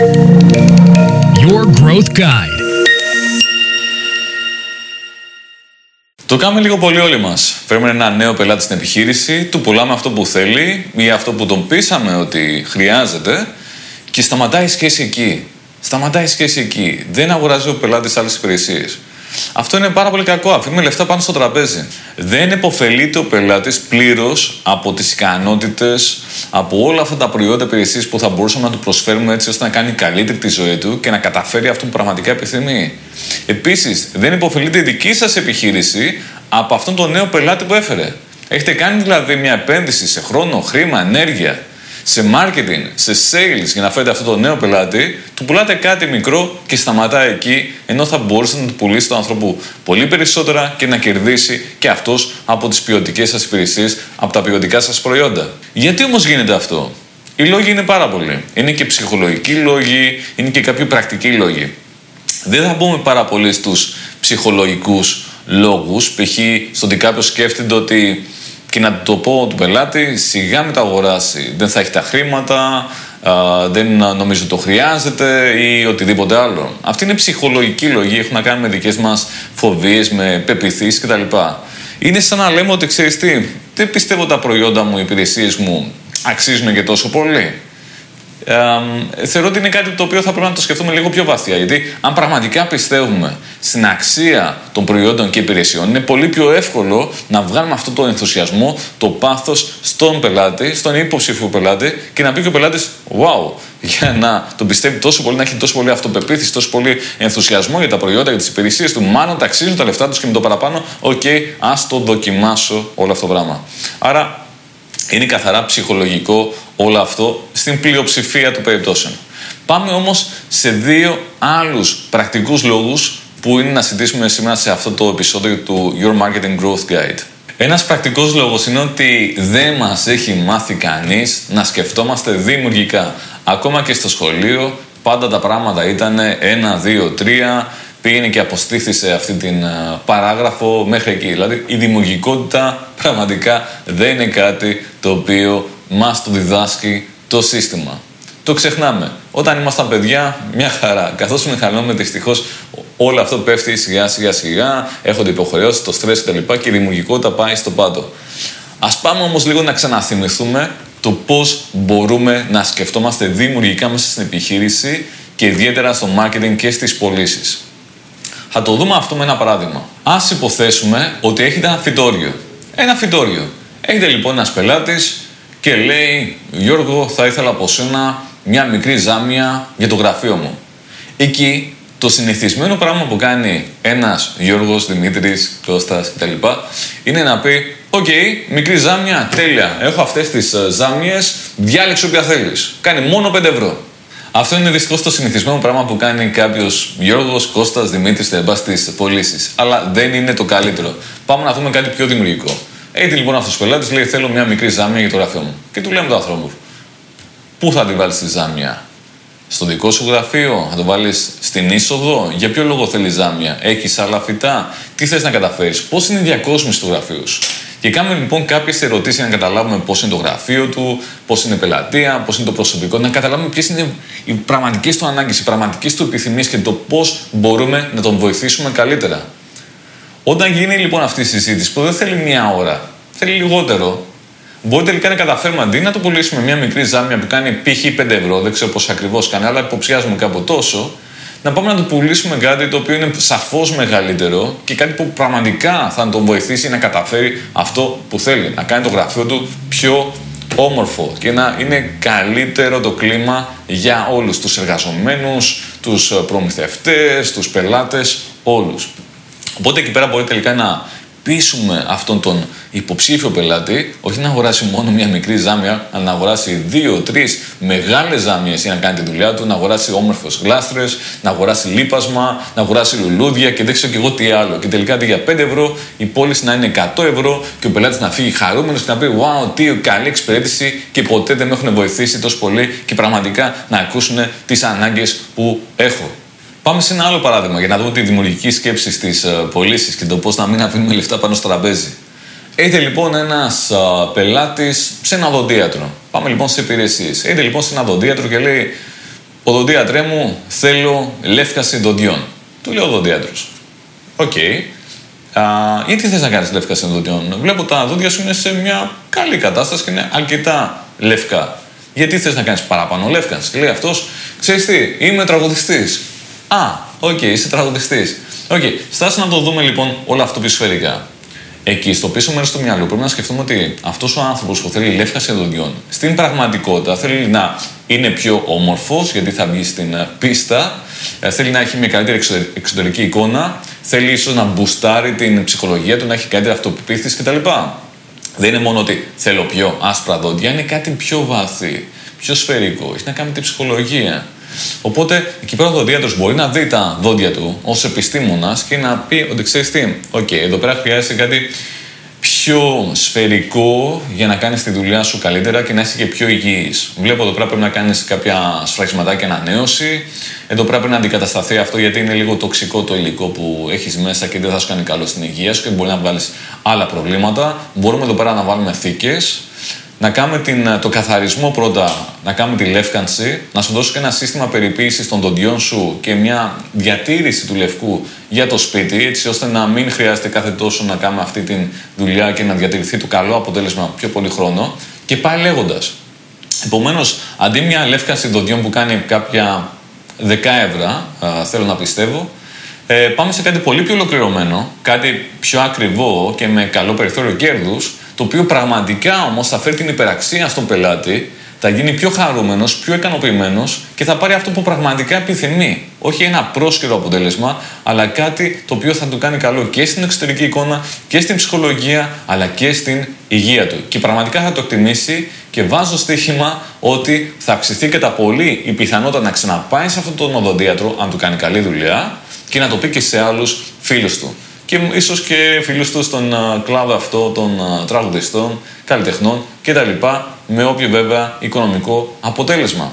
Your Growth Guide. Το κάνουμε λίγο πολύ όλοι μας. Φέρουμε ένα νέο πελάτη στην επιχείρηση, του πουλάμε αυτό που θέλει ή αυτό που τον πείσαμε ότι χρειάζεται και σταματάει η σχέση εκεί. Σταματάει η σχέση εκεί. Δεν αγοράζει ο πελάτης άλλες υπηρεσίες. Αυτό είναι πάρα πολύ κακό. Αφήνουμε λεφτά πάνω στο τραπέζι. Δεν επωφελείται ο πελάτης πλήρως από τις ικανότητες, από όλα αυτά τα προϊόντα υπηρεσίες που θα μπορούσαμε να του προσφέρουμε έτσι ώστε να κάνει καλύτερη τη ζωή του και να καταφέρει αυτό που πραγματικά επιθυμεί. Επίσης, δεν υποφελείται η δική σας επιχείρηση από αυτόν τον νέο πελάτη που έφερε. Έχετε κάνει δηλαδή μια επένδυση σε χρόνο, χρήμα, ενέργεια σε marketing, σε sales για να φέρετε αυτό το νέο πελάτη, του πουλάτε κάτι μικρό και σταματάει εκεί, ενώ θα μπορούσατε να του πουλήσετε τον άνθρωπο πολύ περισσότερα και να κερδίσει και αυτός από τις ποιοτικές σας υπηρεσίες, από τα ποιοτικά σας προϊόντα. Γιατί όμως γίνεται αυτό, Οι λόγοι είναι πάρα πολλοί. Είναι και ψυχολογικοί λόγοι, είναι και κάποιοι πρακτικοί λόγοι. Δεν θα μπούμε πάρα πολύ στους ψυχολογικούς λόγους. Π.χ. στον ότι κάποιος σκέφτεται ότι και να το πω του πελάτη, σιγά με τα αγοράσει. Δεν θα έχει τα χρήματα, δεν νομίζω το χρειάζεται ή οτιδήποτε άλλο. Αυτή είναι ψυχολογική λογή, έχουν να κάνουν με δικές μας φοβίες, με πεπιθήσεις κτλ. Είναι σαν να λέμε ότι ξέρεις τι, δεν πιστεύω τα προϊόντα μου, οι υπηρεσίες μου αξίζουν και τόσο πολύ ε, θεωρώ ότι είναι κάτι το οποίο θα πρέπει να το σκεφτούμε λίγο πιο βαθιά. Γιατί αν πραγματικά πιστεύουμε στην αξία των προϊόντων και υπηρεσιών, είναι πολύ πιο εύκολο να βγάλουμε αυτό το ενθουσιασμό, το πάθος στον πελάτη, στον υποψήφιο πελάτη και να πει και ο πελάτης, Wow, για να το πιστεύει τόσο πολύ, να έχει τόσο πολύ αυτοπεποίθηση, τόσο πολύ ενθουσιασμό για τα προϊόντα, για τις υπηρεσίες του, μάλλον τ' αξίζουν τα λεφτά τους και με το παραπάνω, OK, okay, ας το δοκιμάσω όλο αυτό το πράγμα. Άρα είναι καθαρά ψυχολογικό όλο αυτό στην πλειοψηφία των περιπτώσεων. Πάμε όμως σε δύο άλλους πρακτικούς λόγους που είναι να συζητήσουμε σήμερα σε αυτό το επεισόδιο του Your Marketing Growth Guide. Ένας πρακτικός λόγος είναι ότι δεν μας έχει μάθει κανείς να σκεφτόμαστε δημιουργικά. Ακόμα και στο σχολείο πάντα τα πράγματα ήταν ένα, δύο, τρία, πήγαινε και αποστήθησε αυτή την παράγραφο μέχρι εκεί. Δηλαδή η δημιουργικότητα πραγματικά δεν είναι κάτι το οποίο μας το διδάσκει το σύστημα. Το ξεχνάμε. Όταν ήμασταν παιδιά, μια χαρά. Καθώς μεγαλώνουμε, δυστυχώς όλο αυτό πέφτει σιγά σιγά σιγά, έχονται υποχρεώσεις, το στρες κτλ. Και, και η δημιουργικότητα πάει στο πάντο. Α πάμε όμως λίγο να ξαναθυμηθούμε το πώς μπορούμε να σκεφτόμαστε δημιουργικά μέσα στην επιχείρηση και ιδιαίτερα στο marketing και στις πωλήσεις. Θα το δούμε αυτό με ένα παράδειγμα. Ας υποθέσουμε ότι έχετε ένα φυτόριο. Ένα φυτόριο. Έρχεται λοιπόν ένας πελάτης και λέει: Γιώργο, θα ήθελα από σένα μια μικρή ζάμια για το γραφείο μου. Εκεί το συνηθισμένο πράγμα που κάνει ένας Γιώργος, Δημήτρης, Κώστας κτλ. είναι να πει: Οκ, μικρή ζάμια, τέλεια. Έχω αυτές τις ε, ζάμιες, διάλεξε όποια θέλεις. Κάνει μόνο 5 ευρώ. Αυτό είναι δυστυχώ το συνηθισμένο πράγμα που κάνει κάποιος Γιώργος, Κώστας, Δημήτρης, Τεμπά στι πωλήσει. Αλλά δεν είναι το καλύτερο. Πάμε να δούμε κάτι πιο δημιουργικό. Έχει λοιπόν αυτός ο πελάτης, λέει: Θέλω μια μικρή ζάμια για το γραφείο μου. Και του λέμε του ανθρώπου: Πού θα τη βάλεις τη ζάμια, στο δικό σου γραφείο, θα το βάλεις στην είσοδο, για ποιο λόγο θέλεις ζάμια, έχεις άλλα φυτά, τι θες να καταφέρεις, πώς είναι η διακόσμηση του γραφείου σου. Και κάνουμε λοιπόν κάποιες ερωτήσεις για να καταλάβουμε πώς είναι το γραφείο του, πώς είναι η πελατεία, πώς είναι το προσωπικό, να καταλάβουμε ποιες είναι οι πραγματικές του ανάγκες, οι πραγματικές του επιθυμίες και το πώς μπορούμε να τον βοηθήσουμε καλύτερα. Όταν γίνει λοιπόν αυτή η συζήτηση που δεν θέλει μία ώρα, θέλει λιγότερο, μπορεί τελικά να καταφέρουμε αντί να το πουλήσουμε μια μικρή ζάμια που κάνει π.χ. 5 ευρώ, δεν ξέρω πώς ακριβώς κάνει, αλλά υποψιάζουμε κάπου τόσο, να πάμε να του πουλήσουμε κάτι το οποίο είναι σαφώς μεγαλύτερο και κάτι που πραγματικά θα τον βοηθήσει να καταφέρει αυτό που θέλει. Να κάνει το γραφείο του πιο όμορφο και να είναι καλύτερο το κλίμα για όλους τους εργαζομένους, τους προμηθευτές, τους πελάτες, όλους. Οπότε εκεί πέρα μπορεί τελικά να πείσουμε αυτόν τον υποψήφιο πελάτη, όχι να αγοράσει μόνο μια μικρή ζάμια, αλλά να αγοράσει δύο-τρει μεγάλες ζάμιες για να κάνει τη δουλειά του, να αγοράσει όμορφε γλάστρες, να αγοράσει λίπασμα, να αγοράσει λουλούδια και δεν ξέρω και εγώ τι άλλο. Και τελικά αντί για 5 ευρώ η πώληση να είναι 100 ευρώ και ο πελάτης να φύγει χαρούμενος και να πει: Wow, τι καλή εξυπηρέτηση και ποτέ δεν με έχουν βοηθήσει τόσο πολύ και πραγματικά να ακούσουν τις ανάγκες που έχω. Πάμε σε ένα άλλο παράδειγμα για να δούμε τη δημιουργική σκέψη στις ε, ε, πωλήσεις και το πώς να μην αφήνουμε λεφτά πάνω στο τραπέζι. Έρχεται λοιπόν ένας ε, πελάτης σε ένα οδοντίατρο. Πάμε λοιπόν σε υπηρεσίες. Έρχεται λοιπόν σε ένα οδοντίατρο και λέει: Οδοντίατρέ μου, θέλω λεύκανση δοντιών. Του λέει ο οδοντίατρος. OK. Okay. γιατί θες να κάνεις λεύκανση δοντιών. Βλέπω τα δόντια σου είναι σε μια καλή κατάσταση και είναι αρκετά λευκά. Γιατί θες να κάνεις παραπάνω λεύκανση. Και λέει αυτός, ξέρεις τι, είμαι τραγουδιστής. Α, OK, okay, είσαι τραγουδιστής. OK, okay. στάσου να το δούμε λοιπόν όλο αυτό πιο σφαιρικά. Εκεί, στο πίσω μέρος του μυαλού, πρέπει να σκεφτούμε ότι αυτός ο άνθρωπος που θέλει λεύκανση δοντιών, στην πραγματικότητα θέλει να είναι πιο όμορφος, γιατί θα βγει στην ε, πίστα, ε, θέλει να έχει μια καλύτερη εξωτερική εικόνα, θέλει ίσως να μπουστάρει την ψυχολογία του, να έχει καλύτερη αυτοπεποίθηση κτλ. Δεν είναι μόνο ότι θέλω πιο άσπρα δόντια, είναι κάτι πιο βαθύ, πιο σφαιρικό. Έχει να κάνει με την ψυχολογία. Οπότε εκεί πέρα ο οδοντίατρος μπορεί να δει τα δόντια του ως επιστήμονας και να πει ότι ξέρεις τι, OK, okay, εδώ πέρα χρειάζεται κάτι πιο σφαιρικό για να κάνεις τη δουλειά σου καλύτερα και να είσαι και πιο υγιής. Βλέπω εδώ πέρα πρέπει να κάνεις κάποια σφραγισματάκια ανανέωση. Εδώ πρέπει να αντικατασταθεί αυτό γιατί είναι λίγο τοξικό το υλικό που έχεις μέσα και δεν θα σου κάνει καλό στην υγεία σου και μπορεί να βγάλεις άλλα προβλήματα. Μπορούμε εδώ πέρα να βάλουμε θήκες να κάνουμε την, το καθαρισμό πρώτα, να κάνουμε τη λεύκανση, να σου δώσω και ένα σύστημα περιποίησης των δοντιών σου και μια διατήρηση του λευκού για το σπίτι, έτσι ώστε να μην χρειάζεται κάθε τόσο να κάνουμε αυτή τη δουλειά και να διατηρηθεί το καλό αποτέλεσμα πιο πολύ χρόνο. Και πάει λέγοντας. Επομένως, αντί μια λεύκανση δοντιών που κάνει κάποια δεκάευρα, θέλω να πιστεύω, ε, πάμε σε κάτι πολύ πιο ολοκληρωμένο, κάτι πιο ακριβό και με καλό περιθώριο κέρδους, το οποίο πραγματικά όμως θα φέρει την υπεραξία στον πελάτη, θα γίνει πιο χαρούμενος, πιο ικανοποιημένος και θα πάρει αυτό που πραγματικά επιθυμεί. Όχι ένα πρόσκαιρο αποτέλεσμα, αλλά κάτι το οποίο θα του κάνει καλό και στην εξωτερική εικόνα και στην ψυχολογία, αλλά και στην υγεία του. Και πραγματικά θα το εκτιμήσει και βάζω στοίχημα ότι θα αυξηθεί κατά πολύ η πιθανότητα να ξαναπάει σε αυτόν τον οδοντίατρο, αν του κάνει καλή δουλειά, και να το πει και σε άλλους φίλους του και ίσως και φίλους τους στον κλάδο αυτό των τραγουδιστών, καλλιτεχνών κτλ. με όποιο βέβαια οικονομικό αποτέλεσμα.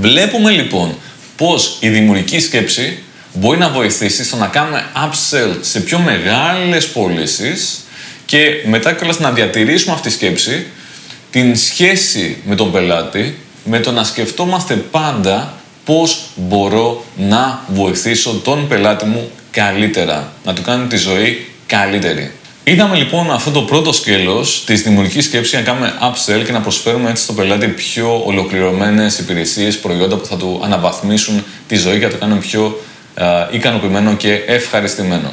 Βλέπουμε λοιπόν πως η δημιουργική σκέψη μπορεί να βοηθήσει στο να κάνουμε upsell σε πιο μεγάλες πωλήσεις και μετά κιόλας να διατηρήσουμε αυτή τη σκέψη την σχέση με τον πελάτη με το να σκεφτόμαστε πάντα πώς μπορώ να βοηθήσω τον πελάτη μου καλύτερα, να του κάνει τη ζωή καλύτερη. Είδαμε λοιπόν αυτό το πρώτο σκέλος της δημιουργικής σκέψης να κάνουμε upsell και να προσφέρουμε έτσι στον πελάτη πιο ολοκληρωμένες υπηρεσίες, προϊόντα που θα του αναβαθμίσουν τη ζωή και θα το κάνουν πιο ικανοποιημένο και ευχαριστημένο.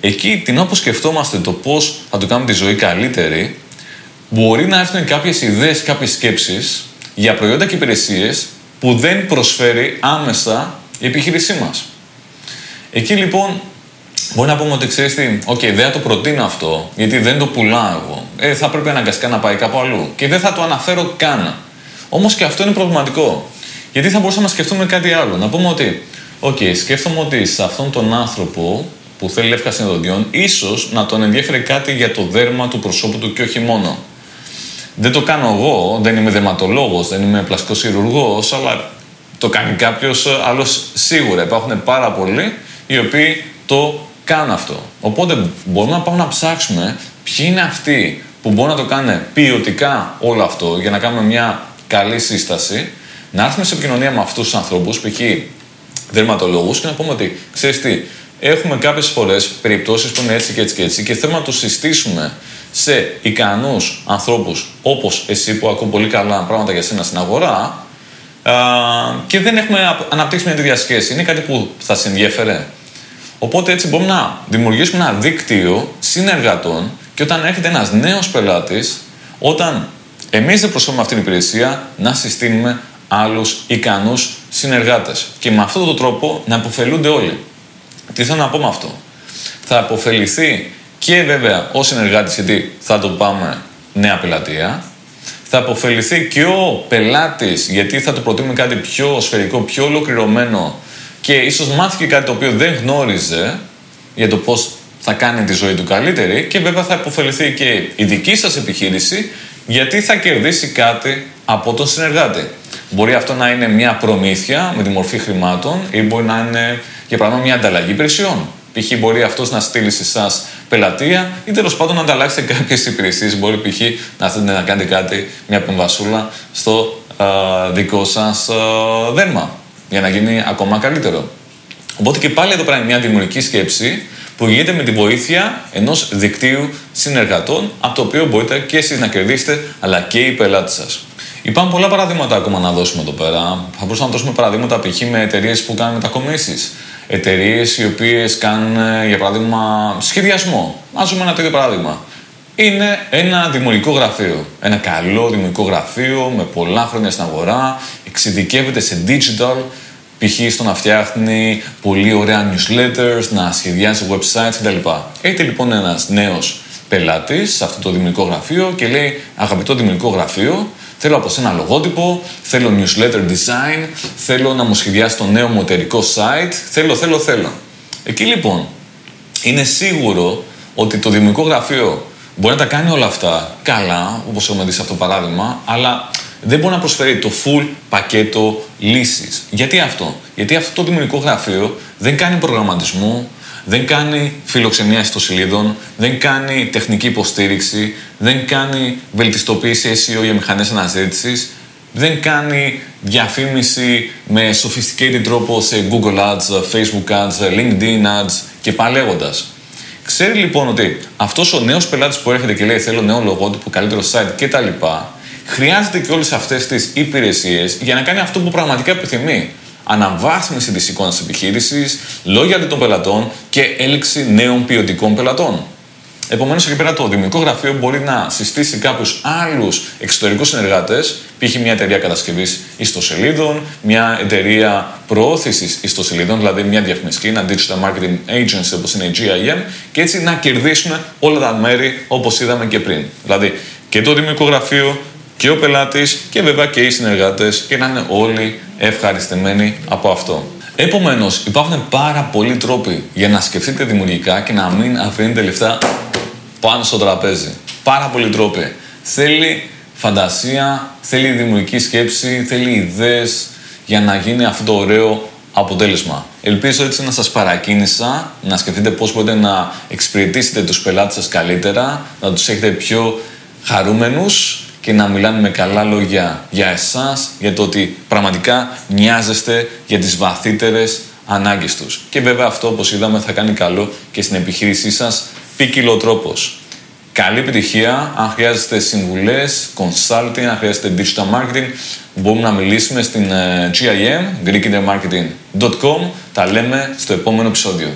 Εκεί την όπου σκεφτόμαστε το πώς θα του κάνουμε τη ζωή καλύτερη, μπορεί να έρθουν κάποιες ιδέες, κάποιες σκέψεις για προϊόντα και υπηρεσίες που δεν προσφέρει άμεσα η επιχείρησή μας. Εκεί λοιπόν μπορεί να πούμε ότι ξέρεις τι, οκ, δεν θα το προτείνω αυτό, γιατί δεν το πουλάω εγώ. Ε, θα πρέπει αναγκαστικά να πάει κάπου αλλού. Και δεν θα το αναφέρω καν. Όμως και αυτό είναι προβληματικό. Γιατί θα μπορούσαμε να σκεφτούμε κάτι άλλο. Να πούμε ότι, οκ, σκέφτομαι ότι σε αυτόν τον άνθρωπο που θέλει λεύκανση δοντιών, ίσως να τον ενδιαφέρει κάτι για το δέρμα του προσώπου του και όχι μόνο. Δεν το κάνω εγώ, δεν είμαι δερματολόγος, δεν είμαι πλαστικός χειρουργός, αλλά το κάνει κάποιος άλλος σίγουρα. Υπάρχουν πάρα πολλοί οι οποίοι το κάνουν αυτό. Οπότε μπορούμε να πάμε να ψάξουμε ποιοι είναι αυτοί που μπορούν να το κάνουν ποιοτικά όλο αυτό για να κάνουμε μια καλή σύσταση, να έρθουμε σε επικοινωνία με αυτούς τους ανθρώπους, π.χ. δερματολόγους, και να πούμε ότι ξέρεις τι, έχουμε κάποιες φορές περιπτώσεις που είναι έτσι και έτσι και έτσι και θέλουμε να τους συστήσουμε σε ικανούς ανθρώπους όπως εσύ που ακούω πολύ καλά πράγματα για σένα στην αγορά και δεν έχουμε αναπτύξει μια τέτοια σχέση. Είναι κάτι που θα σε ενδιαφέρε; Οπότε έτσι μπορούμε να δημιουργήσουμε ένα δίκτυο συνεργατών και όταν έρχεται ένας νέος πελάτης, όταν εμείς δεν προσφέρουμε αυτή την υπηρεσία, να συστήνουμε άλλους ικανούς συνεργάτες. Και με αυτόν τον τρόπο να αποφελούνται όλοι. Τι θέλω να πω με αυτό; Θα αποφεληθεί και βέβαια ο συνεργάτης, γιατί θα το πάμε νέα πελατεία, θα αποφεληθεί και ο πελάτης, γιατί θα του προτείνουμε κάτι πιο σφαιρικό, πιο ολοκληρωμένο και ίσως μάθει και κάτι το οποίο δεν γνώριζε για το πώς θα κάνει τη ζωή του καλύτερη και βέβαια θα υποφεληθεί και η δική σας επιχείρηση γιατί θα κερδίσει κάτι από τον συνεργάτη. Μπορεί αυτό να είναι μια προμήθεια με τη μορφή χρημάτων ή μπορεί να είναι για παράδειγμα μια ανταλλαγή υπηρεσιών. Π.χ. μπορεί αυτός να στείλει σε εσάς πελατεία ή τέλος πάντων να ανταλλάξετε κάποιες υπηρεσίες. Μπορεί π.χ. να θέλετε να κάνετε κάτι, μια πεμβασούλα στο δικό σας δέρμα για να γίνει ακόμα καλύτερο. Οπότε και πάλι εδώ πέρα μια δημιουργική σκέψη που γίνεται με τη βοήθεια ενός δικτύου συνεργατών από το οποίο μπορείτε και εσείς να κερδίσετε αλλά και οι πελάτες σας. Υπάρχουν πολλά παραδείγματα ακόμα να δώσουμε εδώ πέρα. Θα μπορούσαμε να δώσουμε παραδείγματα π.χ. με εταιρείες που κάνουν μετακομίσεις. Εταιρείες οι οποίες κάνουν, ε, για παράδειγμα, σχεδιασμό. Α δούμε ένα τέτοιο παράδειγμα. Είναι ένα δημιουργικό γραφείο. Ένα καλό δημιουργικό γραφείο με πολλά χρόνια στην αγορά. Εξειδικεύεται σε digital, π.χ. στο να φτιάχνει πολύ ωραία newsletters, να σχεδιάζει websites κτλ. Έχετε λοιπόν ένας νέος πελάτης σε αυτό το δημιουργικό γραφείο και λέει: Αγαπητό δημιουργικό γραφείο, Θέλω από σένα λογότυπο, θέλω newsletter design, θέλω να μου σχεδιάσεις το νέο μου εταιρικό site, θέλω, θέλω, θέλω. Εκεί λοιπόν είναι σίγουρο ότι το δημιουργικό γραφείο μπορεί να τα κάνει όλα αυτά καλά, όπως έχουμε δει σε αυτό το παράδειγμα, αλλά δεν μπορεί να προσφέρει το full πακέτο λύσης. Γιατί αυτό; Γιατί αυτό το δημιουργικό γραφείο δεν κάνει προγραμματισμό, δεν κάνει φιλοξενία ιστοσελίδων, δεν κάνει τεχνική υποστήριξη, δεν κάνει βελτιστοποίηση SEO για μηχανές αναζήτησης, δεν κάνει διαφήμιση με sophisticated τρόπο σε Google Ads, Facebook Ads, LinkedIn Ads και παλέγοντας. Ξέρει λοιπόν ότι αυτός ο νέος πελάτης που έρχεται και λέει θέλω νέο λογότυπο, καλύτερο site κτλ. Χρειάζεται και όλες αυτές τις υπηρεσίες για να κάνει αυτό που πραγματικά επιθυμεί αναβάθμιση της εικόνας της επιχείρησης, λόγια των πελατών και έλξη νέων ποιοτικών πελατών. Επομένως, εκεί πέρα το δημιουργικό γραφείο μπορεί να συστήσει κάποιους άλλους εξωτερικούς συνεργάτες, π.χ. μια εταιρεία κατασκευής ιστοσελίδων, μια εταιρεία προώθησης ιστοσελίδων, δηλαδή μια διαφημιστική, ένα digital marketing agency όπως είναι η GIM, και έτσι να κερδίσουν όλα τα μέρη όπως είδαμε και πριν. Δηλαδή και το δημιουργικό γραφείο και ο πελάτης και βέβαια και οι συνεργάτες και να είναι όλοι ευχαριστημένοι από αυτό. Επομένως, υπάρχουν πάρα πολλοί τρόποι για να σκεφτείτε δημιουργικά και να μην αφήνετε λεφτά πάνω στο τραπέζι. Πάρα πολλοί τρόποι. Θέλει φαντασία, θέλει δημιουργική σκέψη, θέλει ιδέες για να γίνει αυτό το ωραίο αποτέλεσμα. Ελπίζω έτσι να σας παρακίνησα να σκεφτείτε πώς μπορείτε να εξυπηρετήσετε τους πελάτες σας καλύτερα, να τους έχετε πιο χαρούμενους και να μιλάνε με καλά λόγια για εσάς, για το ότι πραγματικά νοιάζεστε για τις βαθύτερες ανάγκες τους. Και βέβαια αυτό, όπως είδαμε, θα κάνει καλό και στην επιχείρησή σας ποικιλό τρόπος. Καλή επιτυχία. Αν χρειάζεστε συμβουλές, consulting, αν χρειάζεστε digital marketing, μπορούμε να μιλήσουμε στην GIM, greekintermarketing.com. Τα λέμε στο επόμενο επεισόδιο.